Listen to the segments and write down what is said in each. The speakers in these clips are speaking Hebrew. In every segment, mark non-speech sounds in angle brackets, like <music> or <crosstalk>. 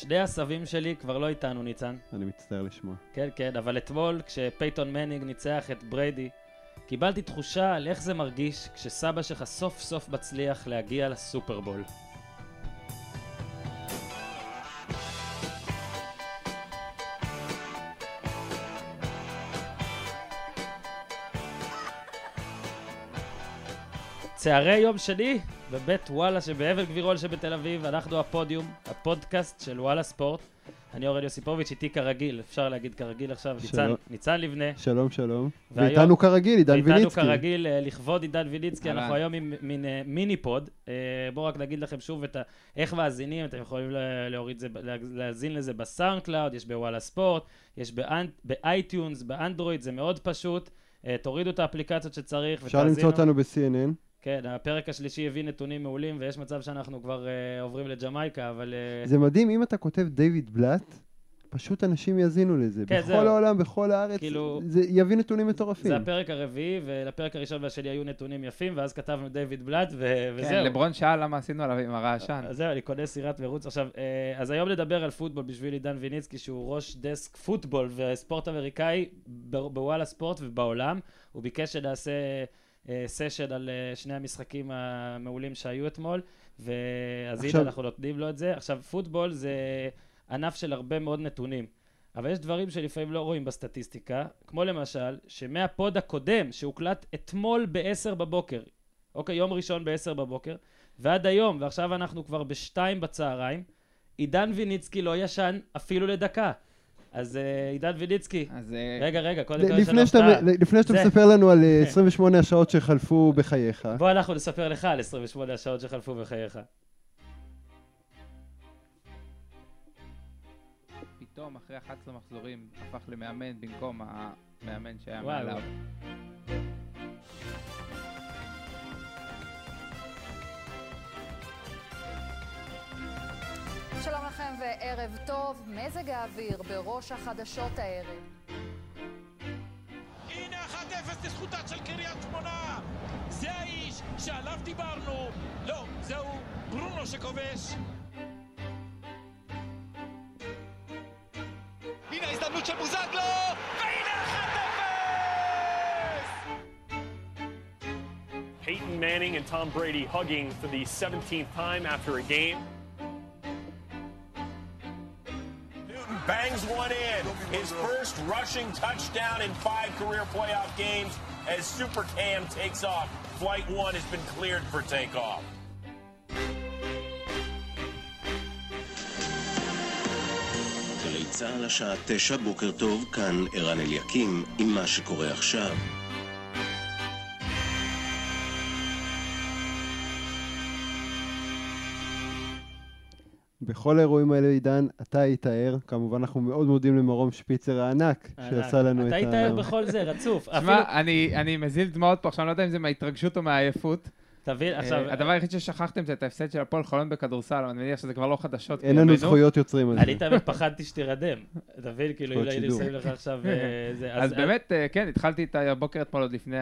שני הסבים שלי כבר לא איתנו, ניצן. אני מצטער לשמוע. כן, כן, אבל אתמול, כשפייטון מנינג ניצח את בריידי, קיבלתי תחושה על איך זה מרגיש כשסבא שלך סוף סוף מצליח להגיע לסופרבול. צהרי יום שני בבית וואלה שבאבן גבירול שבתל אביב, אנחנו הפודיום, הפודקאסט של וואלה ספורט. אני אורן יוסיפוביץ', איתי כרגיל, אפשר להגיד כרגיל עכשיו, ניצן, שלום. ניצן לבנה. שלום, שלום. והיום- ואיתנו כרגיל, עידן ואיתנו ויניצקי. כרגיל, אה, לכבוד עידן ויניצקי. אנחנו היום עם מין אה, mini pod. אה, בואו רק נגיד לכם שוב את ה... איך מאזינים, אתם יכולים לה- להוריד זה, לה- להאזין לזה ב SoundCloud, יש בוואלה ספורט, יש באנ- ב iTunes, באנדרואיד, זה מאוד פשוט. תורידו את האפליקציות שצריך אפשר למצוא אותנו ב-CNN. כן, הפרק השלישי הביא נתונים מעולים, ויש מצב שאנחנו כבר אה, עוברים לג'מייקה, אבל... אה, זה מדהים, אם אתה כותב דיוויד בלאט, פשוט אנשים יאזינו לזה. כן, בכל זהו. העולם, בכל הארץ, כאילו- זה יביא נתונים מטורפים. זה הפרק הרביעי, ולפרק הראשון והשני היו נתונים יפים, ואז כתבנו דיוויד בלאט, ו- כן, וזהו. לברון שאל למה עשינו עליו עם הרעשן. אז זהו, אני קונה סירת מרוץ. עכשיו, אה, אז היום נדבר על פוטבול בשביל עידן ויניצקי, שהוא ראש דסק פוטבול וספורט אמריקאי בוואלה ספורט ובעולם. הוא ביקש שנעשה סשן על אה, שני המשחקים המעולים שהיו אתמול, ואז הנה אנחנו נותנים לו את זה. עכשיו, פוטבול זה ענף של הרבה מאוד נתונים. אבל יש דברים שלפעמים לא רואים בסטטיסטיקה, כמו למשל, שמהפוד הקודם, שהוקלט אתמול ב-10 בבוקר, אוקיי, יום ראשון ב-10 בבוקר, ועד היום, ועכשיו אנחנו כבר בשתיים בצהריים, עידן ויניצקי לא ישן אפילו לדקה. אז אה, עידן ויניצקי, אז אה, רגע, רגע, קודם כל יש לנו הפתעה. לפני שאתה מספר לנו על אה, <laughs> 28 השעות שחלפו בחייך, בוא אנחנו נספר לך על 28 השעות שחלפו בחייך. פתאום אחרי 11 מחזורים הפך למאמן במקום המאמן שהיה. מעליו. שלום לכם וערב טוב, מזג האוויר בראש החדשות הערב. הנה 1-0 לזכותה של קריית שמונה! זה האיש שעליו דיברנו! לא, זהו ברונו שכובש! הנה ההזדמנות של בוזגלו! והנה 1-0! Peyton Manning and Tom Brady hugging for the 17th time after a game. Bangs one in. His first rushing touchdown in five career playoff games as Super Cam takes off. Flight one has been cleared for takeoff. גלי צה"ל השעה תשע, בוקר טוב, כאן ערן אליקים עם מה שקורה עכשיו. בכל האירועים האלה, עידן, אתה היית ער. כמובן, אנחנו מאוד מודים למרום שפיצר הענק, שעשה לנו את אתה ה... היית ער בכל זה, רצוף. תשמע, אני- אני מזיל דמעות פה עכשיו, אני לא יודע אם זה מההתרגשות או מהעייפות. תבין, עכשיו, אה, הדבר היחיד ששכחתם זה את ההפסד של הפועל חולון בכדורסל, אבל אני מניח שזה כבר לא חדשות. אין לנו. זכויות יוצרים על זה. אני תמיד פחדתי שתירדם. תבין, כאילו, אם זכויות היינו. שמים לך עכשיו... אה, <laughs> אז באמת, אה, כן, התחלתי את הבוקר אתמול עוד לפני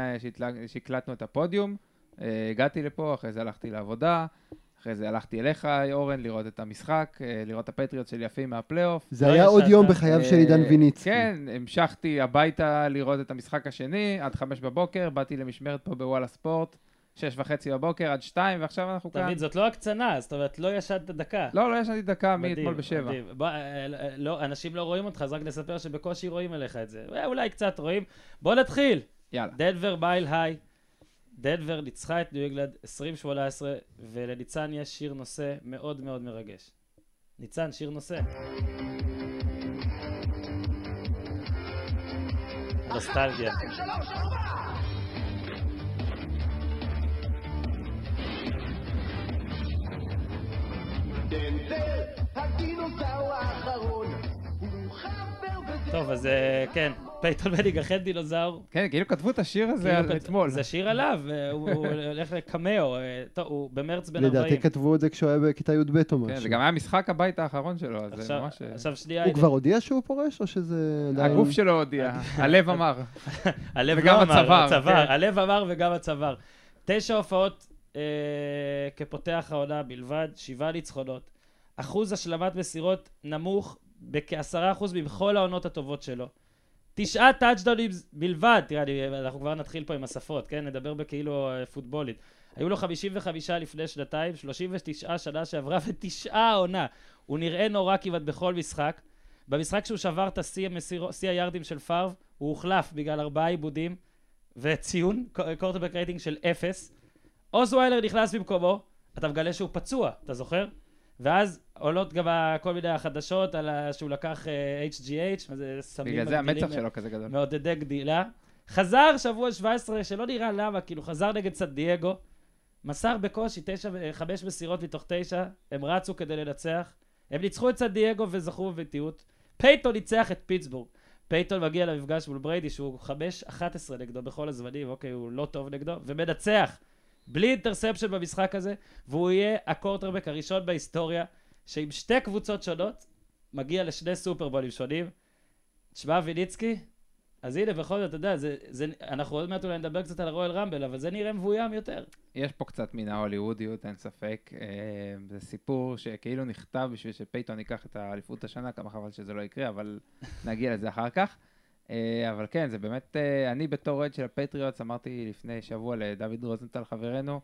שהקלטנו את הפודיום. הגעתי לפה, אחרי זה הלכתי לעבודה, אחרי זה הלכתי אליך, אורן, לראות את המשחק, אה, לראות את הפטריוט של יפים מהפלייאוף. זה לא היה עוד ישנת. יום בחייו של עידן אה, ויניצקי. כן, המשכתי הביתה לראות את המשחק השני, עד חמש בבוקר, באתי למשמרת פה בוואלה ספורט, שש וחצי בבוקר עד שתיים, ועכשיו אנחנו כאן. תבין, זאת לא הקצנה, זאת אומרת, לא ישנת דקה. לא, לא ישנתי דקה מדהים, מאתמול בשבע. מדהים. בוא, אה, אה, לא, אנשים לא רואים אותך, אז רק נספר שבקושי רואים עליך את זה. אולי קצת רואים. בוא נתחיל. יאללה. דנבר מייל היי. דנבר ניצחה את ניו אינגלנד 2018, ולניצן יש שיר נושא מאוד מאוד מרגש. ניצן, שיר נושא. נוסטלגיה. טוב, אז אה, כן, פייטון מנינג אכן דינוזאור. כן, כאילו כתבו את השיר הזה כאילו על אתמול. זה שיר עליו, אה, הוא הולך לקמאו, אה, טוב, הוא במרץ בן 40. לדעתי כתבו את זה כשהוא היה בכיתה י"ב או כן, משהו. זה גם היה משחק הבית האחרון שלו, אז זה עכשיו- ממש... עכשיו שנייה, הוא. כבר הודיע שהוא פורש, או שזה עדיין... הגוף שלו הודיע, הלב אמר. <laughs> הלב לא אמר, הצוואר, כן. הלב אמר וגם הצוואר. תשע הופעות כפותח העונה בלבד, שבעה ניצחונות. אחוז השלמת מסירות נמוך בכעשרה אחוז מבכל העונות הטובות שלו. תשעה טאצ'דאונים בלבד, תראה, אני- אנחנו כבר נתחיל פה עם השפות, כן? נדבר בכאילו אה, פוטבולית. היו לו 55 לפני שנתיים, 39 שנה שעברה ותשעה העונה. הוא נראה נורא כמעט בכל משחק. במשחק שהוא שבר את שיא היארדים של פארב, הוא הוחלף בגלל ארבעה עיבודים וציון, קורטבק רייטינג של אפס. אוסוויילר נכנס במקומו, אתה מגלה שהוא פצוע, אתה זוכר? ואז עולות גם כל מיני החדשות על שהוא לקח אה, HGH, מה זה סמים בגלל זה המצח שלו כזה גדול. מעודדי גדילה. חזר שבוע 17, שלא נראה למה, כאילו חזר נגד סן דייגו, מסר בקושי תשע, ו- חמש מסירות מתוך תשע, הם רצו כדי לנצח, הם ניצחו את סן דייגו וזכו בביתיות. פייתון ניצח את פיטסבורג. פייתון מגיע למפגש מול בריידי שהוא 5-11 נגדו בכל הזמנים, אוקיי, הוא לא טוב נגדו, ומנצח. בלי interception במשחק הזה, והוא יהיה הקורטרבק הראשון בהיסטוריה, שעם שתי קבוצות שונות, מגיע לשני סופרבולים שונים. תשמע, ויניצקי, אז הנה, בכל זאת, אתה יודע, זה, זה, אנחנו עוד מעט אולי נדבר קצת על הרואל רמבל, אבל זה נראה מבוים יותר. יש פה קצת מן ההוליוודיות, אין ספק. אה, זה סיפור שכאילו נכתב בשביל שפייתון ייקח את האליפות השנה, כמה חבל שזה לא יקרה, אבל <laughs> נגיע לזה אחר כך. אה, אבל כן, זה באמת, אה, אני בתור אוהד של הפטריוטס אמרתי לפני שבוע לדוד רוזנטל חברנו,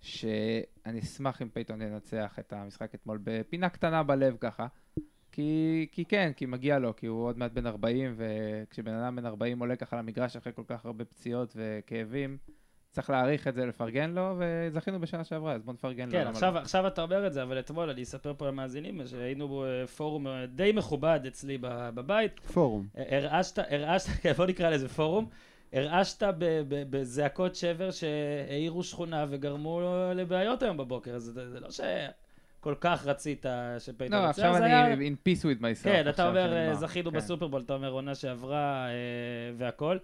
שאני אשמח אם פייתון ינצח את המשחק אתמול בפינה קטנה בלב ככה. כי, כי כן, כי מגיע לו, כי הוא עוד מעט בן 40, וכשבן אדם בן 40 עולה ככה למגרש אחרי כל כך הרבה פציעות וכאבים, צריך להעריך את זה, לפרגן לו, וזכינו בשנה שעברה, אז בוא נפרגן לו. כן, עכשיו, לא? עכשיו אתה אומר את זה, אבל אתמול אני אספר פה למאזינים שהיינו בפורום אה, די מכובד אצלי ב- בבית. פורום. הרעשת, הרעשת, כן, בוא נקרא לזה פורום. הרעשת בזעקות שבר שהעירו שכונה וגרמו לבעיות היום בבוקר, אז זה, זה לא שכל כך רצית שפייתון לא, עכשיו אני היה... in peace with myself. כן, אתה אומר. אה, זכינו כן. בסופרבול, אתה אומר עונה שעברה אה, והכל.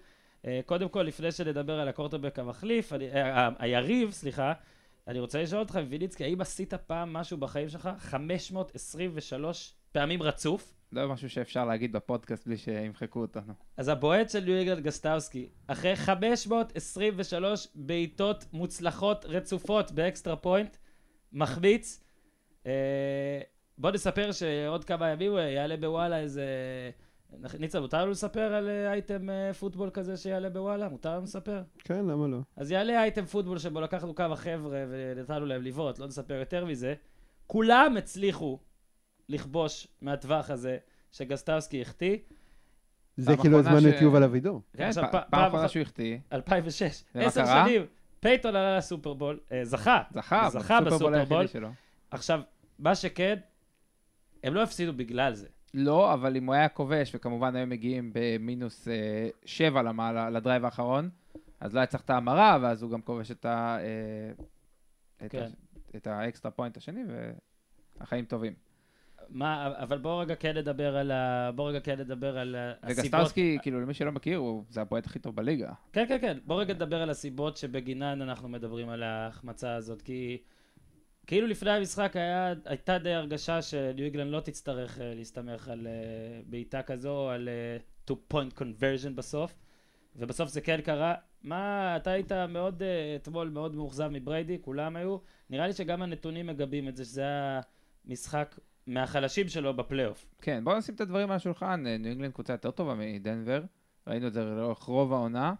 אה, קודם כל, לפני שנדבר על הקורטבק המחליף, אני- אה, היריב, סליחה, אני רוצה לשאול אותך, ויניצקי, האם עשית פעם משהו בחיים שלך 523 פעמים רצוף? לא משהו שאפשר להגיד בפודקאסט בלי שימחקו אותנו. אז הבועט של ניו אינגלנד גוסטקובסקי, אחרי 523 בעיטות מוצלחות רצופות ב extra point, מחמיץ. אה, בוא נספר שעוד כמה ימים הוא יעלה בוואלה איזה... ניצן, מותר לנו לספר על אה, אייטם אה, פוטבול כזה שיעלה בוואלה? מותר לנו לספר? כן, למה לא? אז יעלה אייטם פוטבול שבו לקחנו כמה חבר'ה ונתנו להם לבעוט, לא נספר יותר מזה. כולם הצליחו לכבוש מהטווח הזה שגסטאוסקי החטיא. זה כאילו הזמן ש- את יובל אבידור. כן, עכשיו, פ- פ- פעם אחרונה אחת- שהוא החטיא, 2006, ומה עשר? שנים. פייתון עלה לסופרבול, אה, זכה, זכה, זכה בסופרבול. עכשיו, מה שכן, הם לא הפסידו בגלל זה. לא, אבל אם הוא היה כובש, וכמובן היו מגיעים במינוס אה, שבע למעלה, ל drive האחרון, אז לא היה צריך את ההמרה, ואז הוא גם כובש את, ה, אה, את, כן. ה, את ה extra point השני, והחיים טובים. מה, אבל בואו רגע כן נדבר על ה... בואו רגע כן נדבר על הסיבות. וגוסטקובסקי, כאילו, למי שלא מכיר, הוא, זה הבועט הכי טוב בליגה. כן, כן, כן. בואו רגע נדבר על הסיבות שבגינן אנחנו מדברים על ההחמצה הזאת, כי כאילו לפני המשחק היה, הייתה די הרגשה שניו אינגלנד לא תצטרך uh, להסתמך על uh, בעיטה כזו, על uh, two point conversion בסוף, ובסוף זה כן קרה. מה, אתה היית מאוד, uh, אתמול מאוד מאוכזב מבריידי, כולם היו. נראה לי שגם הנתונים מגבים את זה, שזה היה משחק מהחלשים שלו בפלייאוף. כן, בואו נשים את הדברים על השולחן. אה, ניו אינגלנד קבוצה יותר טובה מדנבר, ראינו את זה לאורך רוב העונה,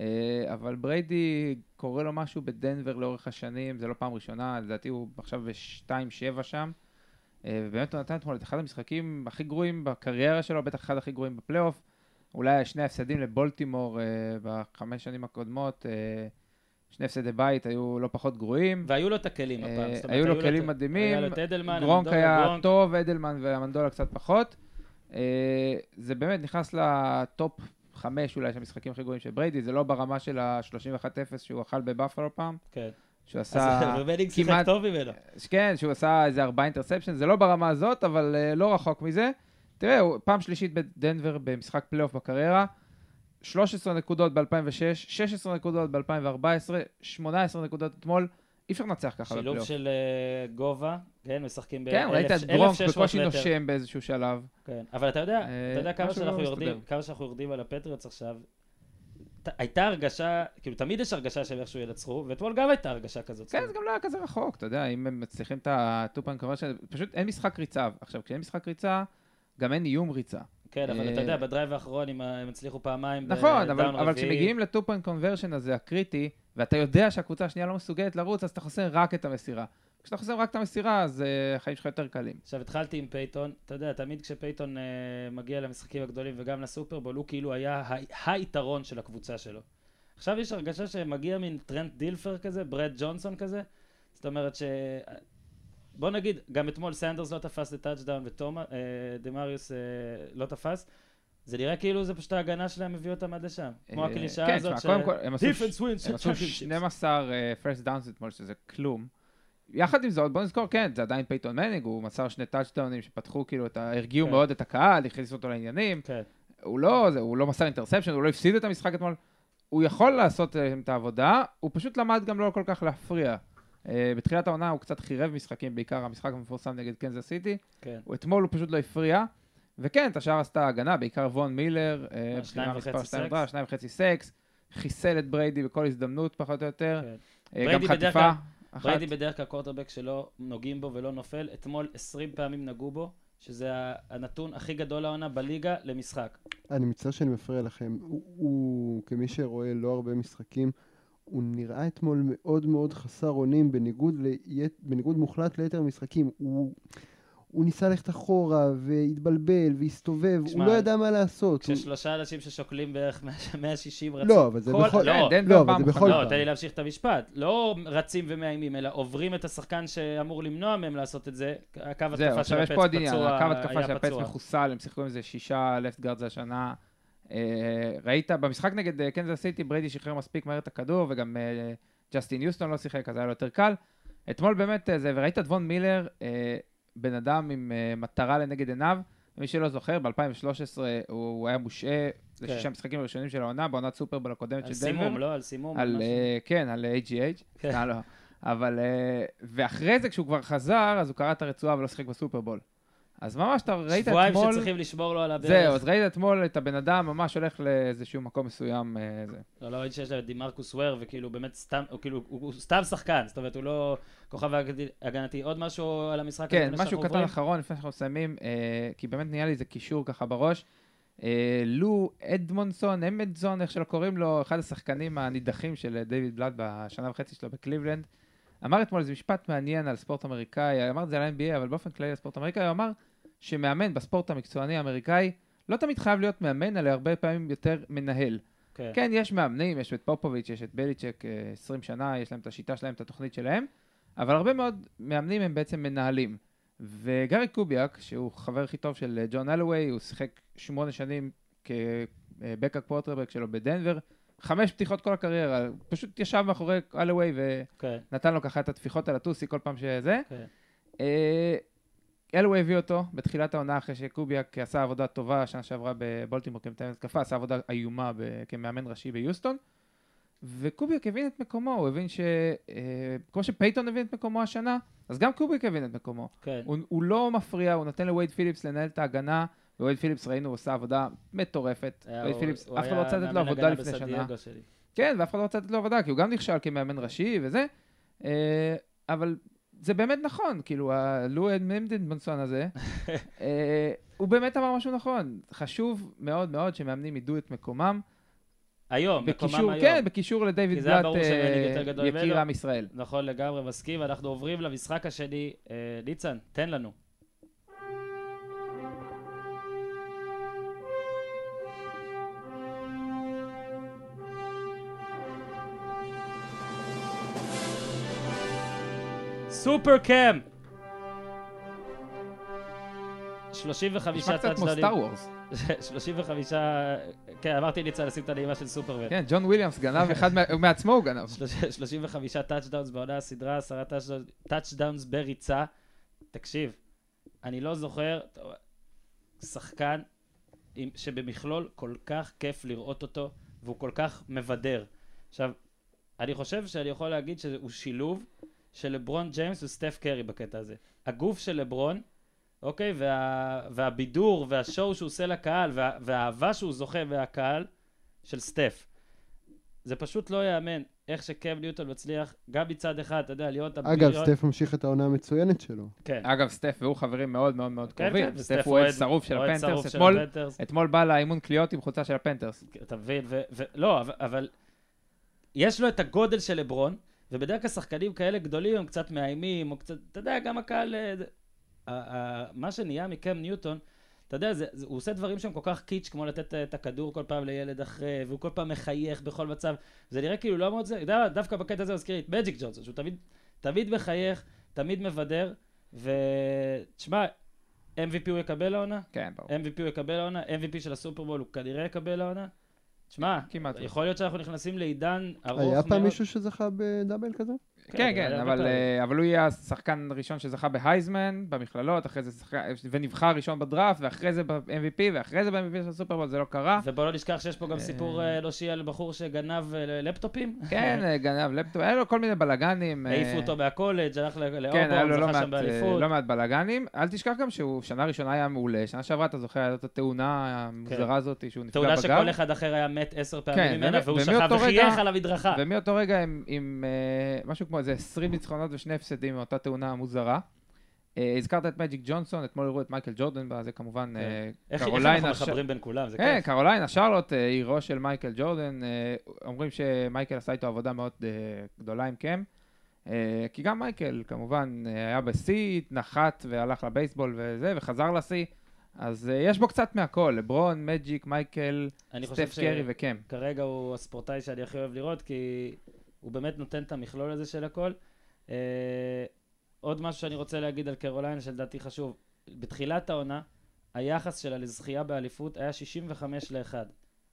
אה, אבל בריידי, קורה לו משהו בדנבר לאורך השנים, זה לא פעם ראשונה, לדעתי הוא עכשיו ב-2-7 שם, אה, ובאמת הוא נתן אתמול את אחד המשחקים הכי גרועים בקריירה שלו, בטח אחד הכי גרועים בפלייאוף. אולי שני הפסדים לבולטימור בחמש שנים הקודמות, שני הפסדי בית היו לא פחות גרועים. והיו לו את הכלים הפעם. אה, זאת אומרת, היו לו כלים מדהימים, היה לו את אדלמן, גרונק היה. טוב, אדלמן ואמנדולה קצת פחות. אה, זה באמת נכנס לטופ חמש אולי של המשחקים הכי גרועים של בריידי, זה לא ברמה של ה-31-0 שהוא אכל בבאפלו פעם, כן. שהוא עשה... <laughs> שיחק כמעט- טוב ממנו. כן, שהוא עשה איזה ארבעה interception, זה לא ברמה הזאת, אבל אה, לא רחוק מזה. תראה, פעם שלישית בדנבר במשחק פלייאוף בקריירה, 13 נקודות ב-2006, 16 נקודות ב-2014, 18 נקודות אתמול, אי אפשר לנצח ככה שילוב בפלייאוף. של אה, גובה, כן, משחקים כן, ראית את גרונק ב-1600 בקושי מטר. נושם באיזשהו שלב. כן, אבל אתה יודע, אה, אתה יודע כמה לא שאנחנו. יורדים, כמה שאנחנו יורדים על הפטריוטס עכשיו, הייתה הרגשה, כאילו תמיד יש הרגשה שהם איכשהו ינצחו, ואתמול גם הייתה הרגשה כזאת. כן, זה גם לא היה כזה רחוק, אתה יודע, אם הם מצליחים את ה two-point conversion, פשוט אין משחק ריצה. עכשיו, כשאין משחק ריצה, גם אין איום ריצה. כן, אבל אה, אתה יודע, ב drive האחרון הם הצליחו פעמיים נכון, אבל, כשמגיעים ל two-point conversion הזה, הקריטי, ואתה יודע שהקבוצה השנייה לא מסוגלת לרוץ, אז אתה חוסם רק את המסירה. כשאתה חוסם רק את המסירה, אז אה, החיים שלך יותר קלים. עכשיו התחלתי עם פייתון, אתה יודע, תמיד כשפייתון אה, מגיע למשחקים הגדולים וגם לסופרבול, הוא כאילו היה היתרון של הקבוצה שלו. עכשיו יש הרגשה שמגיע מין טרנט דילפר כזה, ברד ג'ונסון כזה, זאת אומרת ש... בוא נגיד, גם אתמול סנדרס לא תפס לטאצ'דאון ודמריוס אה, לא תפס. זה נראה כאילו זה פשוט ההגנה שלהם הביא אותם עד לשם. כמו אה, הקלישאה כן, הזאת תשמע, קודם כל, הם עשו Defense ש- wins הם עשו championships. 12 first downs אתמול, שזה כלום. יחד עם זאת, בוא נזכור, כן, זה עדיין פייתון מנינג, הוא מסר שני טאצ'דאונים שפתחו כאילו את ה... הרגיעו כן. מאוד את הקהל, הכניסו אותו לעניינים. כן. הוא לא, הוא לא מסר interception, הוא לא הפסיד את המשחק אתמול. הוא יכול לעשות אה, את העבודה, הוא פשוט למד גם לא כל כך להפריע. אה, בתחילת העונה הוא קצת חירב משחקים, בעיקר המשחק המפורסם נגד קנזס סיטי. כן. הוא אתמול הוא פשוט לא הפריע. וכן, את השאר עשתה הגנה, בעיקר וון מילר, אה, שניים בחירה וחצי סקס. שניים וחצי סקס, חיסל את בריידי בכל הזדמנות פחות או יותר. כן. אה, גם חטיפה אחת. בריידי בדרך כלל קורטרבק שלא נוגעים בו ולא נופל, אתמול 20 פעמים נגעו בו, שזה הנתון הכי גדול העונה בליגה למשחק. אני מצטער שאני מפריע לכם. הוא, הוא, כמי שרואה לא הרבה משחקים, הוא נראה אתמול מאוד מאוד חסר אונים, בניגוד, ליית, בניגוד מוחלט ליתר המשחקים. הוא, הוא ניסה ללכת אחורה, והתבלבל, והסתובב, הוא לא ידע מה לעשות. הוא... כששלושה אנשים ששוקלים בערך 160 רצים. לא, אבל זה כל- בכל... לא, דנבר לא, אבל זה. בכל לא. תן לי להמשיך את המשפט. לא רצים ומאיימים, אלא עוברים את השחקן שאמור למנוע מהם לעשות את זה. הקו התקפה זהו, של עכשיו יש הפץ פה עוד עניין, פצוע, הקו התקפה היה של הפץ פצוע. מחוסל, הם שיחקו עם זה שישה לפט גארד זה השנה. אה, ראית, במשחק נגד אה, קנזס סיטי, בריידי שחרר מספיק מהר את הכדור, וגם אה, ג'סטין יוסטון לא שיחק, אז היה לו יותר קל. אתמול באמת אה, זה, וראית את וון מילר, אה, בן אדם עם אה, מטרה לנגד עיניו. מי שלא זוכר, ב-2013 הוא, היה מושעה לשישה כן. משחקים הראשונים של העונה, בעונת סופרבול הקודמת על של דנבר. סימום, לא? על סימום. על. אה, כן, על HGH. כן. אה, לא. אבל, אה, ואחרי זה, כשהוא כבר חזר, אז הוא קרע את הרצועה ולא שיחק בסופרבול. אז ממש, אתה ראית שבועיים אתמול... שצריכים לשמור לו על הדרך. זהו, אז ראית אתמול את הבן אדם ממש הולך לאיזשהו מקום מסוים. אה, זה. לא, לא ראיתי שיש להם את דימרקוס וויר, וכאילו באמת סתם, הוא כאילו, הוא סתם שחקן, זאת אומרת, הוא לא כוכב הגנתי-. עוד משהו על המשחק? כן, משהו קטן? אחרון לפני שאנחנו מסיימים, אה, כי באמת נהיה לי איזה קישור ככה בראש. אה, לו אדמונסון, אמדזון, איך שלא קוראים לו, אחד השחקנים הנידחים של דיוויד בלאט בשנה וחצי שלו בקליבלנד, אמר אתמול איזה משפט מעניין על ספורט אמריקאי, אמר את זה על ה-NBA, אבל באופן כללי על ספורט אמריקאי, הוא אמר שמאמן בספורט המקצועני האמריקאי לא תמיד חייב להיות מאמן, אלא הרבה פעמים יותר מנהל. כן. כן, יש מאמנים, יש את פופוביץ', יש את בליצ'יק, אה, 20 שנה, יש להם את השיטה שלהם, את התוכנית שלהם, אבל הרבה מאוד מאמנים הם בעצם מנהלים. וגארי קוביאק, שהוא חבר הכי טוב של אה, ג'ון אלווי, הוא שיחק שמונה שנים כבקאפ קוורטרבק שלו בדנבר, חמש פתיחות כל הקריירה, פשוט ישב מאחורי אלווי כן, ונתן לו ככה את הטפיחות על הטוסי כל פעם שזה. כן. אלווי הביא אותו בתחילת העונה אחרי שקוביאק עשה עבודה טובה שנה שעברה בבולטימור כמתאם התקפה, עשה עבודה איומה ב- כמאמן ראשי ביוסטון. וקוביאק הבין את מקומו, הוא הבין ש... אה, כמו שפייתון הבין את מקומו השנה, אז גם קוביאק הבין את מקומו. כן. הוא, הוא לא מפריע, הוא נותן לווייד פיליפס לנהל את ההגנה, ווייד פיליפס ראינו, הוא עושה עבודה מטורפת. ווייד פיליפס, אף אחד לא רוצה לתת לו עבודה לפני שנה. שלי. כן, ואף אחד לא רוצה לתת לו עבודה, כי הוא גם נכשל כמאמן ראשי וזה, אה, אבל זה באמת נכון, כאילו, הלו ממדנבנסון הזה, <laughs> אה, הוא באמת אמר משהו נכון. חשוב מאוד מאוד שמאמנים ידעו את מקומם. היום, מקומם בקישור, היום. כן, בקישור היה בלאט, אה, יקיר. עם ישראל. נכון לגמרי, מסכים, ואנחנו עוברים למשחק השני. אה, ניצן, תן לנו. סופר קאם! 35 נשמע קצת כמו. סטאר וורס. <laughs> 35, כן, אמרתי ניצן לשים את הנעימה של סופרמן. כן, ג'ון וויליאמס גנב <laughs> אחד, מעצמו הוא גנב. 35 touchdowns בעונה הסדירה, 10 touchdowns בריצה. תקשיב, אני לא זוכר שחקן שבמכלול כל כך כיף לראות אותו, והוא כל כך מבדר. עכשיו, אני חושב שאני יכול להגיד שהוא שילוב של לברון ג'יימס וסטף קרי בקטע הזה. הגוף של לברון, אוקיי, וה, והבידור וה show שהוא עושה לקהל, וה, והאהבה שהוא זוכה מהקהל של סטף. זה פשוט לא ייאמן איך שקם ניוטון מצליח, גם מצד אחד, אתה יודע, להיות... אגב, הבריון- סטף ממשיך את העונה המצוינת שלו. כן. אגב, סטף והוא חברים מאוד מאוד מאוד כן, קרובים. כן, סטף הוא אוהד שרוף של הפנתרס. אתמול-. אתמול בא לאימון קליעות עם חולצה של הפנתרס. אתה מבין? ו- ו- לא, אבל, אבל יש לו את הגודל של לברון, ובדרך כלל שחקנים כאלה גדולים הם קצת מאיימים, או קצת, אתה יודע, גם הקהל... אה, מה שנהיה מקם ניוטון, אתה יודע, זה, זה, הוא עושה דברים שהם כל כך קיץ', כמו לתת אה, את הכדור כל פעם לילד אחרי, והוא כל פעם מחייך בכל מצב. זה נראה כאילו לא מאוד זה, יודע, דווקא בקטע הזה מזכיר לי את מג'יק ג'ונסון, שהוא תמיד, תמיד מחייך, תמיד מבדר, ותשמע, MVP הוא יקבל העונה? כן, ברור. MVP הוא יקבל העונה, MVP של הסופרבול הוא כנראה יקבל העונה. תשמע, כמעט. יכול להיות שאנחנו נכנסים לעידן ארוך מאוד. היה פעם מישהו שזכה בדאבל כזה? כן, זה כן, היה אבל, אה, אבל הוא יהיה השחקן הראשון שזכה בהייזמן, במכללות, אחרי זה שחקן, ונבחר ראשון בדראפט, ואחרי זה ב-MVP, ואחרי זה ב-MVP של הסופרבול, זה לא קרה. ובוא לא נשכח שיש פה גם אה. סיפור אה, אנושי על בחור שגנב לפטופים. <laughs> כן, גנב לפטופ, היה לו כל מיני בלאגנים. העיפו אותו מהקולג', הלך ל- כן, לאורבורן, לא זכה שם באליפות. לא מעט בלאגנים. אל תשכח גם שהוא שנה ראשונה היה מעולה, שנה שעברה, אתה זוכר, הייתה את התאונה המוזרה הזאת, שהוא נפגע בגב. שכל אחד אחר היה מת עשר כן, פעמים ממנה, והוא שכב וחייך על המדרכה. ומאותו רגע עם משהו כמו איזה 20 ניצחונות ושני הפסדים מאותה תאונה מוזרה. אה, הזכרת את מג'יק ג'ונסון, אתמול הראו את מייקל ג'ורדן, זה כמובן כן. אה, איך איך קרוליינה. אנחנו מחברים בין כולם, זה כן, כיף. קרוליינה, שרלוט, אה, עירו של מייקל ג'ורדן, אומרים שמייקל עשה איתו עבודה מאוד גדולה עם קם. אה, כי גם מייקל, כמובן, היה בשיא, נחת והלך לבייסבול וזה, וחזר לשיא. אז יש בו קצת מהכל, לברון, מג'יק, מייקל, אני חושב סטף קרי וקם. כרגע הוא הספורטאי שאני הכי אוהב לראות, כי הוא באמת נותן את המכלול הזה של הכל. אה, עוד משהו שאני רוצה להגיד על קרוליינה שלדעתי חשוב. בתחילת העונה, היחס שלה לזכייה באליפות היה 65 ל-1.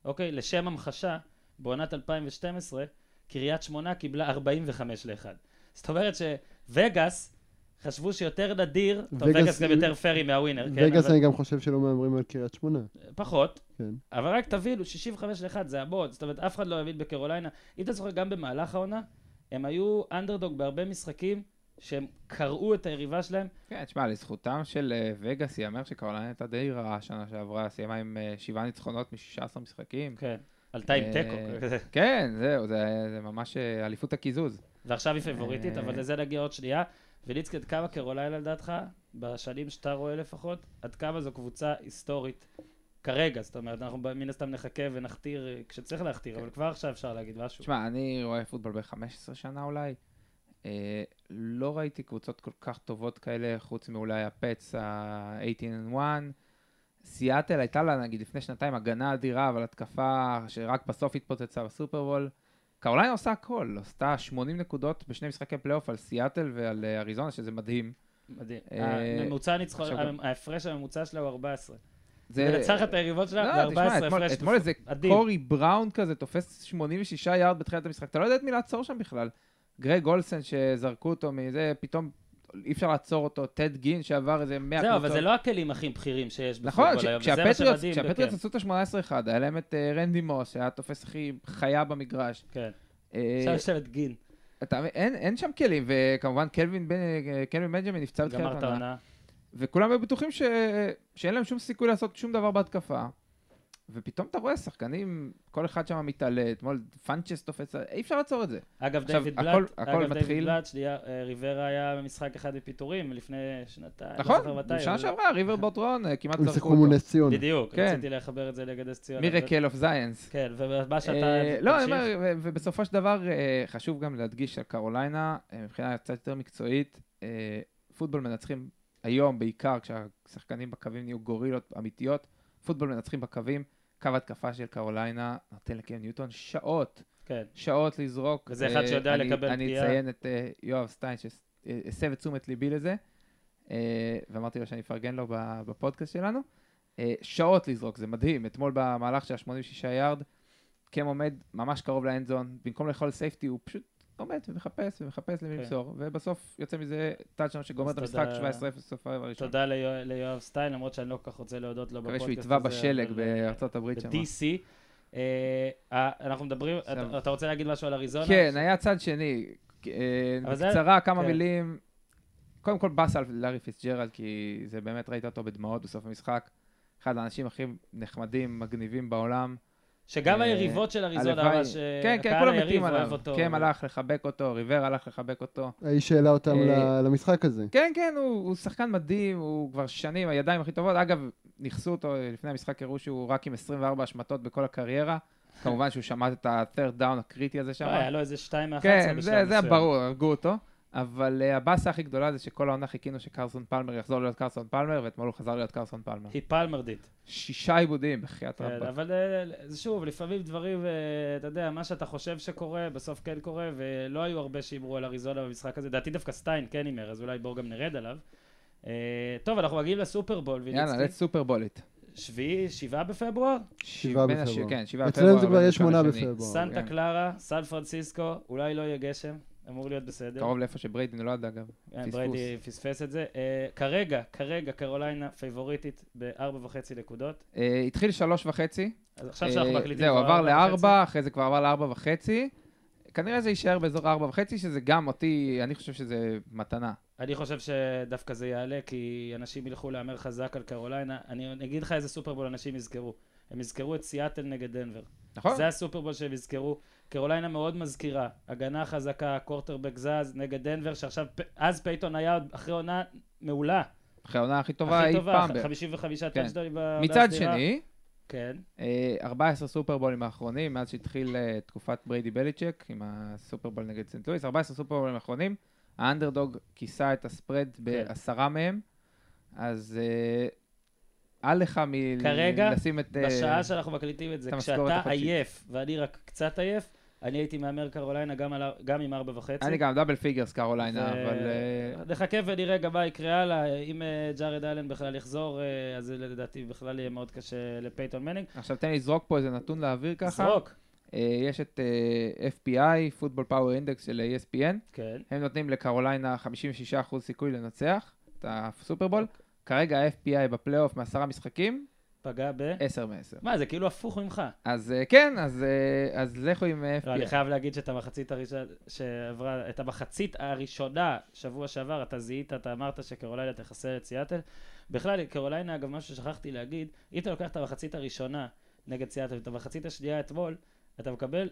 אוקיי? לשם המחשה, בעונת 2012, קריית שמונה קיבלה 45 ל-1. זאת אומרת שווגאס חשבו שיותר נדיר, טוב, וגאס- גם יותר פרי מהווינר, כן? וגאס אבל- אני גם חושב שלא מהמרים על קריית שמונה. פחות, כן. אבל רק תבינו, 65 ל-1 זה המון, זאת אומרת, אף אחד לא הבין בקרוליינה. אם אתה זוכר, גם במהלך העונה, הם היו אנדרדוג בהרבה משחקים שהם קרעו את היריבה שלהם. כן, תשמע, לזכותם של אה, וגאס, ייאמר שקרוליינה הייתה די רעה שנה שעברה, סיימה עם אה, שבעה ניצחונות מ-16 משחקים. כן. עלתה עם אה, תיקו. <laughs> כן, זהו, זה זה ממש אליפות הקיזוז. ועכשיו היא פייבוריטית. אבל לזה נגיע עוד שנייה. וליצקי, עד כמה קרוליינה לדעתך, בשנים שאתה רואה לפחות, עד כמה זו קבוצה היסטורית כרגע? זאת אומרת, אנחנו מן הסתם נחכה ונכתיר אה, כשצריך להכתיר, אבל כבר עכשיו אפשר להגיד משהו. תשמע, אני רואה פוטבול ב-15 שנה אולי. אה, לא ראיתי קבוצות כל כך טובות כאלה, חוץ מאולי הפטס ה-18 and 1. סיאטל הייתה לה, נגיד, לפני שנתיים הגנה אדירה, אבל התקפה שרק בסוף התפוצצה בסופרבול. קרוליינה עושה הכל, עשתה 80 נקודות בשני משחקי פלייאוף על סיאטל ועל אה, אריזונה, שזה מדהים. מדהים. אה, הממוצע הניצחון, ההפרש הממוצע שלה הוא 14. זה... מנצחת את היריבות שלה לא, תשמע, ב-14 אתמול- הפרש. אתמול איזה. קורי בראון כזה תופס 86 יארד בתחילת המשחק, אתה לא יודע את מי לעצור שם בכלל. גרג אולסן שזרקו אותו מזה, פתאום אי אפשר לעצור אותו, טד גין שעבר איזה 100 זהו. אבל זה לא הכלים הכי בכירים שיש נכון, בפוטבול היום, וזה מה שמדהים. כשהפטריוטס בכיף. עשו את ה-18-1, היה להם את אה, רנדי מוס, שהיה תופס הכי חיה במגרש. כן. אה, עכשיו יש להם את גין. אתה אין אין שם כלים, וכמובן קלווין בן- אה, קלווין בנג'מין נפצע בתחילת. העונה. וכולם היו בטוחים ש... שאין להם שום סיכוי לעשות שום דבר בהתקפה. ופתאום אתה רואה שחקנים, כל אחד שם מתעלה, אתמול פאנצ'ס תופס, אי אפשר לעצור את זה. אגב, דיוויד הכל- בלאט, הכל אגב, דיוויד מתחיל- בלאט, שנייה, אה, ריברה היה במשחק אחד בפיטורים לפני שנתיים, לא נכון, בשנה אבל- שעברה, ריבר בוטרון, אה, כמעט זרקו שיחקו מול אותו. נס ציונה. בדיוק, כן. רציתי לחבר את זה נגד נס ציונה. מירקל אוף זיינס. כן, ומה שאתה... אה, לא, אני. אומר, ובסופו של דבר, אה, חשוב גם להדגיש על קרוליינה, אה, מבחינה קצת יותר מקצועית, אה, פוטבול מנצחים היום, בעיקר כשהשחקנים בקווים נהיו גורילות אמיתיות, פוטבול מנצחים בקווים, קו התקפה של קרוליינה נותן לקיים ניוטון שעות, כן. שעות לזרוק. וזה אחד אה, שיודע אני- לקבל אני פגיעה. אציין את אה, יואב סטיין שהסב את תשומת ליבי לזה, אה, ואמרתי לו שאני אפרגן לו בפודקאסט שלנו. אה, שעות לזרוק, זה מדהים. אתמול במהלך של ה-86 יארד, קם עומד ממש קרוב ל end zone, במקום לאכול safety הוא פשוט עומד ומחפש ומחפש למי כן. למסור, ובסוף יוצא מזה טאצ'דאון שגומר אז את המשחק תודה- 17-0 בסוף הרבע הראשון. תודה ליואב- סטיין, למרות שאני לא כל כך רוצה להודות לו מקווה בפודקאסט שהוא יטבע הזה, בשלג אה, בארצות הברית שם. ב-DC. אה, אה, אנחנו מדברים, אתה- רוצה להגיד משהו על אריזונה? כן, היה צד שני. אה, בקצרה, כמה כן. מילים. קודם כל באסה על לארי פיצג'רלד, כי זה באמת, ראית אותו בדמעות בסוף המשחק. אחד האנשים הכי נחמדים, מגניבים בעולם. שגם אה, היריבות של אריזונה, ממש, אה, כן, כן, הקהל כולם היריב מתים אוהב עליו. אותו. קם הלך לחבק אותו, ריבר הלך לחבק אותו. האיש העלה אותם אה, למשחק הזה. כן, כן, הוא, שחקן מדהים, הוא כבר שנים, הידיים הכי טובות. אגב, ניכסו אותו, לפני המשחק הראו שהוא רק עם 24 השמטות בכל הקריירה. <laughs> כמובן שהוא שמט את ה-third down הקריטי הזה שם. לא, היה לו איזה 2 מ-11 כן, בשלב זה, זה מסוים. ברור, הרגו אותו. אבל uh, הבאסה הכי גדולה זה שכל העונה חיכינו שקרסון פלמר יחזור להיות קרסון פלמר, ואתמול הוא חזר להיות קרסון פלמר. היא פלמרדית. שישה עיבודים, בחייאת כן, רבאק. אבל אה, זה שוב, לפעמים דברים, אה, אתה יודע, מה שאתה חושב שקורה, בסוף כן קורה, ולא היו הרבה שהימרו על אריזונה במשחק הזה. דעתי דווקא סטיין כן הימר, אז אולי בואו גם נרד עליו. אה, טוב, אנחנו מגיעים לסופרבול, יאללה, let's Super Bowl it. שביעי, שבעה בפברואר? שבעה בפברואר. כן, שבעה אצלנו בפברואר. זה כבר יהיה שמונה. בפברואר. סנטה כן. קלרה, סן פרנסיסקו, אולי לא יהיה גשם, אמור להיות בסדר. קרוב לאיפה שבריידי נולד, אגב. פספוס. בריידי פספס את זה. אה, כרגע, כרגע, קרוליינה פייבוריטית בארבע וחצי נקודות. אה, התחיל שלוש וחצי. אז עכשיו שאנחנו אה, מקליטים... זהו, עבר. לארבע, אחרי זה כבר עבר לארבע וחצי. כנראה זה יישאר באזור ארבע וחצי, שזה גם אותי, אני חושב שזה מתנה. אני חושב שדווקא זה יעלה, כי אנשים ילכו להמר חזק על קרוליינה. אני אגיד לך איזה סופרבול אנשים יזכרו. הם יזכרו את סיאטל נגד דנבר. נכון? זה הסופרבול שהם יזכרו. קרוליינה מאוד מזכירה. הגנה חזקה, קוורטרבק זז נגד דנבר, שעכשיו, אז פייתון היה אחרי עונה מעולה. אחרי העונה הכי טובה אי טובה, פעם. בערך. 55 כן. טאצ'דאונים בעונה מצד. שני, כן. אה, 14 סופרבולים האחרונים, מאז שהתחיל אה, תקופת בריידי בליצ'ק, עם הסופרבול נגד סנט לואיס, 14 סופרבולים האחרונים, האנדרדוג כיסה את הספרד כן. בעשרה מהם, אז אה, אל לך כרגע, מלשים את... אה, בשעה שאנחנו מקליטים את זה, כשאתה. עייף ואני רק קצת עייף, אני הייתי מהמר קרוליינה גם על גם עם ארבע וחצי. אני גם דאבל פיגרס קרוליינה, ו- אבל... אה, נחכה ונראה גם מה יקרה הלאה. אם אה, ג'ארד אלן בכלל יחזור, אה, אז לדעתי בכלל יהיה מאוד קשה לפייתון מנינג. עכשיו תן לי לזרוק פה איזה נתון לאוויר ככה. זרוק. אה, יש את אה, FPI, Football Power Index של ESPN, כן. הם נותנים לקרוליינה 56% סיכוי לנצח את הסופרבול. כרגע ה-FPI בפלייאוף מעשרה משחקים, פגע ב... 10 מ-10. מה, זה כאילו הפוך ממך. אז אה, כן, אז, אה, אז לכו עם אה, לא, אני FPI. חייב להגיד שאת המחצית הראשונה, שעברה, את המחצית הראשונה, שבוע שעבר, אתה זיהית, אתה אמרת שקרוליינה תחסל את סיאטל. בכלל, קרוליינה, אגב, משהו ששכחתי להגיד, אם אתה לוקח את המחצית הראשונה נגד סיאטל, ואת המחצית השנייה אתמול, אתה מקבל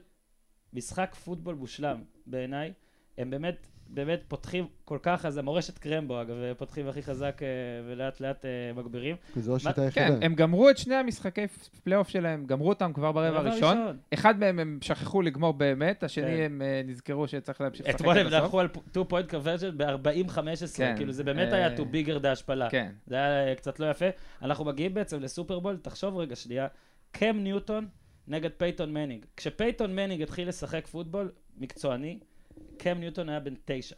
משחק פוטבול מושלם, בעיניי. הם באמת, באמת פותחים כל כך, אז המורשת קרמבו, אגב, פותחים הכי חזק אה, ולאט לאט אה, מגבירים. זו השיטה כן, היחידה. הם גמרו את שני המשחקי פלייאוף שלהם, גמרו אותם כבר ברבע הראשון. אחד מהם הם שכחו לגמור באמת, השני כן. הם אה, נזכרו שצריך להמשיך לשחק אתמול הם עד הסוף. לקחו על 2 point conversion ב-40-15, כן, כאילו זה באמת היה to bigger the השפלה. כן. זה היה קצת לא יפה. אנחנו מגיעים בעצם לסופרבול, תחשוב רגע שנייה, קם ניוטון נגד פייתון מנינג. כשפייתון מנינג התחיל לשחק פוטבול מקצועני, קם ניוטון היה בן תשע.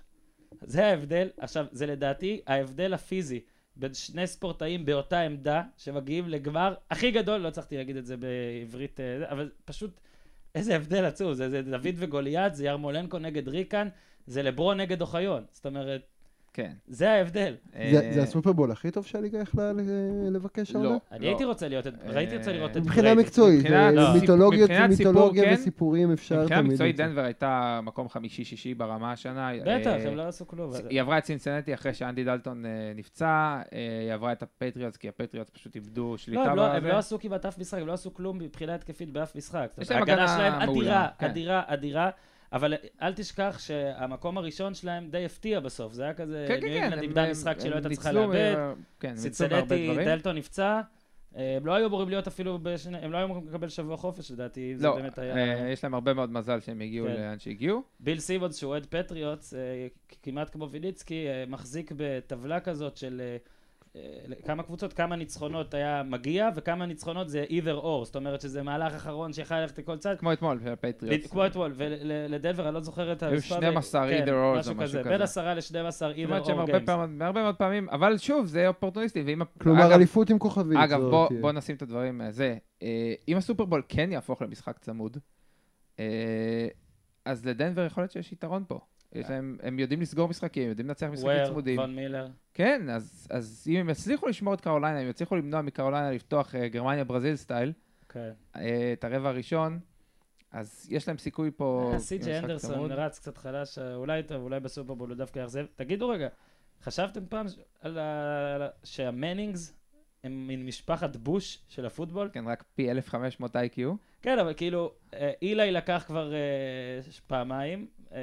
זה ההבדל, עכשיו, זה לדעתי ההבדל הפיזי בין שני ספורטאים באותה עמדה, שמגיעים לגמר הכי גדול, לא הצלחתי להגיד את זה בעברית, אה, אבל פשוט, איזה הבדל עצוב, זה, זה דוד וגוליית, זה ירמולנקו נגד ריקן, זה לברון נגד אוחיון. זאת אומרת, כן. זה ההבדל. זה- אה, זה הסופרבול הכי טוב שהליגה יכלה לבקש לא. העונה? אני הייתי רוצה לראות את, ראיתי רוצה לראות את מבחינה בריידי. מקצועית, מבחינת- זה לא. מיתולוגיות- מיתולוגיה כן. וסיפורים אפשר מבחינה תמיד. מקצועית למצוא. דנבר הייתה מקום חמישי-שישי ברמה השנה. בטח, אה, הם לא עשו כלום. היא עברה את צינסנטי אחרי שאנדי דלטון אה, נפצע, אה, היא עברה את הפטריוטס, כי הפטריוטס פשוט איבדו לא, שליטה לא, הם. לא עשו כמעט אף משחק, הם לא עשו כלום מבחינה התקפית באף משחק. ההגנה הגנה שלהם מעולה, אדירה, כן. אדירה, אדירה, אבל אל תשכח שהמקום הראשון שלהם די הפתיע בסוף. זה היה כזה, כן, ניו כן, כן. אינגלנד הם- איבדה משחק שלא הייתה צריכה לאבד. כן, סינסנטי, דברים. דלטון נפצע. אה, הם לא היו אמורים להיות אפילו, בשני, הם לא היו אמורים לקבל שבוע חופש לדעתי, זה לא, באמת היה... אה, יש להם הרבה מאוד מזל שהם הגיעו כן. לאן שהגיעו. ביל סימונס, שהוא אוהד פטריוטס, אה, כמעט כמו ויניצקי, אה, מחזיק בטבלה כזאת של כמה קבוצות, כמה ניצחונות היה מגיע, וכמה ניצחונות זה either or, זאת אומרת שזה מהלך אחרון שיכול ללכת לכל צד. כמו אתמול, הפטריוטס. כמו אתמול, ולדנבר, אני לא זוכר את היו המספר. 12 כן, either or זה משהו כזה. בין 10 ל-12 זאת either שהם or הרבה games. פעמים- הרבה מאוד פעמים, אבל שוב, זה אופורטוניסטי, כלומר, אליפות עם כוכבית. אגב, בוא, נשים את הדברים הזה. אה, אם הסופרבול כן יהפוך למשחק צמוד, אה, אז לדנבר יכול להיות שיש יתרון פה. יש להם, הם יודעים לסגור משחקים, יודעים לנצח משחקים צמודים. וון מילר. כן, אז, אז אם הם יצליחו לשמור את קרוליינה, אם יצליחו למנוע מקרוליינה לפתוח אה, גרמניה ברזיל סטייל, כן. אה, את הרבע הראשון, אז יש להם סיכוי פה. אה, סי.ג'י אנדרסון. רץ קצת חלש, אה, אולי טוב, אולי בסופרבול הוא דווקא יאכזב. תגידו רגע, חשבתם פעם ש- על ה- שהמנינגס הם מין משפחת בוש של הפוטבול. כן, רק פי 1500 IQ. כן, אבל כאילו, אה, אילי לקח כבר אה, פעמיים, אה,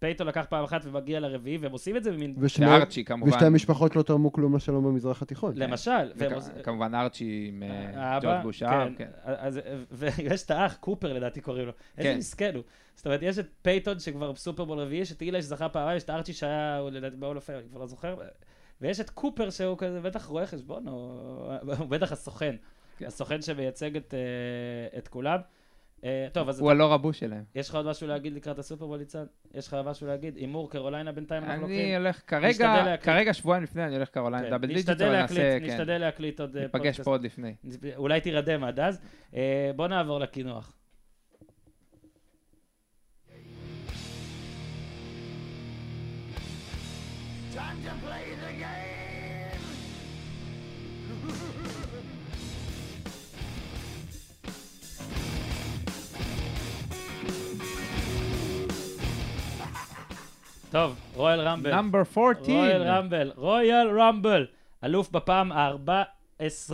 פייתון לקח פעם אחת ומגיע לרביעי, והם עושים את זה במין... ושני- וארצ'י כמובן. ושתי המשפחות לא תרמו כלום לשלום במזרח התיכון. למשל, וכמובן ארצ'י עם אה, ג'ורג' בוש האב, כן, כן. אז, ויש את האח, קופר לדעתי קוראים לו. איזה כן. מסכן הוא. זאת אומרת, יש את פייתון שכבר בסופרבול רביעי, יש את אילי שזכה פעמיים, יש את ארצ'י שהיה, הוא לדעתי ב Hall of אני כבר לא זוכר, ויש את קופר שהוא כזה בטח רואה חשבון, או הוא בטח הסוכן. כן. הסוכן שמייצג את, אה, את כולם. אה, טוב, אז הוא הלא רבו שלהם. יש לך עוד משהו להגיד לקראת הסופרבול, ניצן? יש לך משהו להגיד? הימור קרוליינה בינתיים אנחנו אני לוקחים? הולך נשתדל כרגע. כרגע שבועיים לפני אני הולך קרוליינה כן, double digit, אבל נעשה, כן, נשתדל להקליט עוד אה, ניפגש פודקאסט. פה עוד לפני. אולי תירדם עד אז. אה, בוא נעבור לקינוח. טוב, רויאל רמבל. number 14. רויאל רמבל, רויאל רמבל, אלוף בפעם ה-14,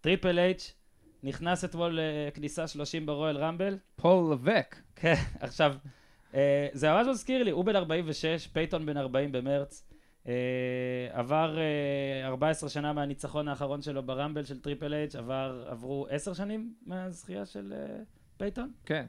טריפל אייץ', נכנס אתמול לכניסה 30 ברויאל רמבל. פול לבק. כן, <laughs> עכשיו, אה, זה ממש מזכיר לי, הוא בן 46, פייתון בן 40 במרץ. אה, עבר אה, 14 שנה מהניצחון האחרון שלו ברמבל של טריפל עבר, עברו 10 שנים מהזכייה של אה, פייתון. כן.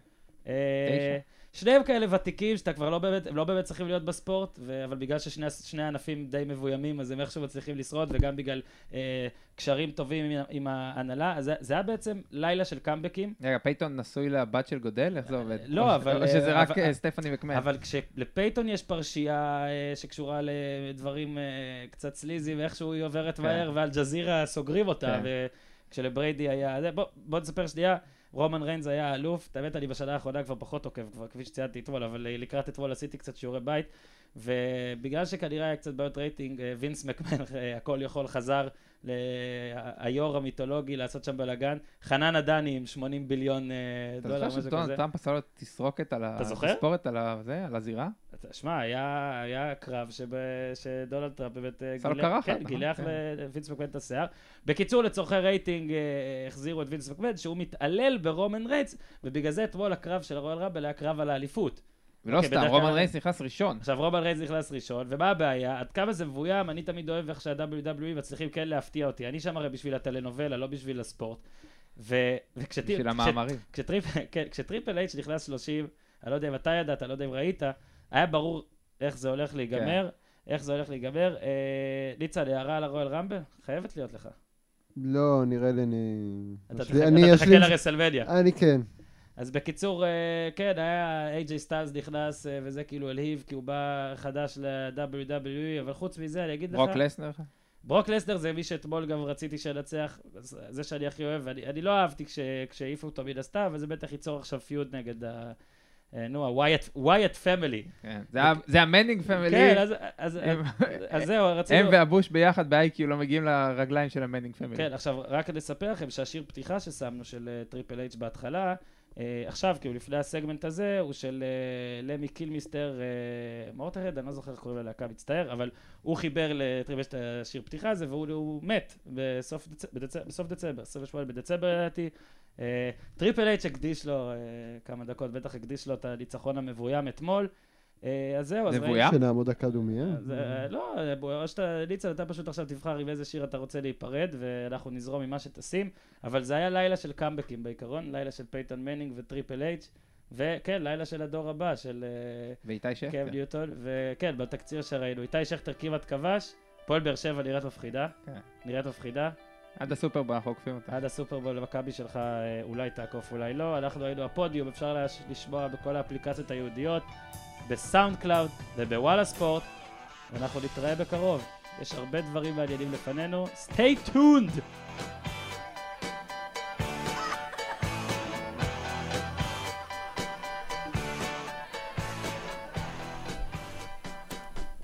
אה, שניהם כאלה ותיקים שאתה כבר לא באמת, הם לא באמת צריכים להיות בספורט, ו... אבל בגלל ששני הענפים די מבוימים, אז הם איכשהו מצליחים לשרוד, וגם בגלל אה, קשרים טובים עם, עם ההנהלה, אז זה, זה היה בעצם לילה של קאמבקים, רגע, פייתון נשוי לבת של גודל? איך זה עובד? לא, אבל, או שזה אה, רק אבל- אה, סטפני מקמן. אבל כשלפייתון יש פרשייה אה, שקשורה לדברים אה, קצת sleazy, ואיכשהו היא עוברת כן. מהר, כן. ואל-ג'זירה סוגרים אותה, וכשלבריידי היה... בוא, בוא נספר שנייה. רומן ריינס היה האלוף, האמת אני בשנה האחרונה כבר פחות עוקב, כבר כפי שציינתי אתמול, אבל אה, לקראת אתמול עשיתי קצת שיעורי בית, ובגלל שכנראה היה קצת בעיות רייטינג, אה, וינס מקמן, <laughs> אה, הכל יכול, חזר ליו"ר המיתולוגי לעשות שם בלאגן, חנן עדני עם 80 billion אה, אתה דולר, זוכר משהו כזה. טראמפ עשה לו תסרוקת על ה... אתה זוכר? תספורת על ה- זה, על הזירה? אתה- שמע, היה, היה קרב שדונלד טראמפ באמת אה, גילח, כן, נכון? כן. לווינס מקמן את השיער. בקיצור, לצורכי רייטינג אה, החזירו את וינס מקמן, שהוא מתעלל ברומן ריינס, ובגלל זה אתמול הקרב של הרויאל רמבל היה קרב על האליפות. ולא אוקיי, סתם, רומן ריינס נכנס ראשון. עכשיו רומן ריינס נכנס ראשון, ומה הבעיה? עד כמה זה מבוים, אני תמיד אוהב איך שה-WWE מצליחים כן להפתיע אותי. אני שם הרי בשביל הטלנובלה, לא בשביל הספורט. ו... וכשת... בשביל כש- המאמרים. כשטריפ, <laughs> כן, כשטריפל אייץ' נכנס 30, אני לא יודע אם אתה ידעת, אני לא יודע אם ראית, היה ברור איך זה הולך להיגמר, כן. איך זה הולך להיגמר. אה, ניצן, הערה על הרואל רמבל? חייבת להיות לך. לא, נראה לי אני... אתה תחכה- לרסלמניה. אני כן. אז בקיצור, אה, כן, היה איי-ג'יי סטיילס נכנס, אה, וזה כאילו הלהיב, כי הוא בא חדש ל-WWE, אבל חוץ מזה, אני אגיד לך... ברוק לסנר? ברוק לסנר זה מי שאתמול גם רציתי שנצח, זה שאני הכי אוהב, ואני אני לא אהבתי כש- כשהעיפו אותו מן הסתם, אבל זה בטח ייצור עכשיו פיוד נגד ה... אה, נו, ה-Wyatt family. כן. זה המנינג family. כן, אז- זהו, <laughs> רצינו... הם והבוש ביחד ב-IQ לא מגיעים לרגליים של המנינג family. כן, עכשיו, רק לספר לכם שהשיר פתיחה ששמנו של טריפל אייץ' בהתחלה, עכשיו, כאילו, לפני הסגמנט הזה, הוא של אה, למי קילמיסטר אה, מוטורהד, אני לא זוכר איך קוראים ללהקה, מצטער, אבל הוא חיבר אייץ' את השיר פתיחה הזה, והוא הוא מת בסוף, דצ... בדצ... בסוף דצמבר, 28 בדצמבר לדעתי. טריפל אייץ' הקדיש לו אה, כמה דקות, בטח הקדיש לו את הניצחון המבוים אתמול. אה, אז זהו, אז מבוים? שנעמוד דקה דומייה. אז, אה, לא, אה, או שאתה, ניצן, אתה פשוט עכשיו תבחר עם איזה שיר אתה רוצה להיפרד, ואנחנו נזרום עם מה שתשים, אבל זה היה לילה של קאמבקים בעיקרון, לילה של פייתון מנינג וטריפל אייץ', וכן, לילה של הדור הבא, של אה, ואיתי שכטר. קאם ניוטון, וכן, בתקציר שראינו, איתי שכטר כמעט כבש, הפועל באר שבע נראית מפחידה, כן. נראית מפחידה, עד הסופרבול אנחנו עוקפים אותה. עד הסופרבול מכבי שלך אה, אולי תעקוף, אולי לא, אנחנו היינו הפודיום, אפשר לש- לשמוע בכל האפליקציות הייעודיות, בסאונד קלאוד ובוואלה ספורט, ואנחנו נתראה בקרוב. יש הרבה דברים מעניינים לפנינו. stay tuned!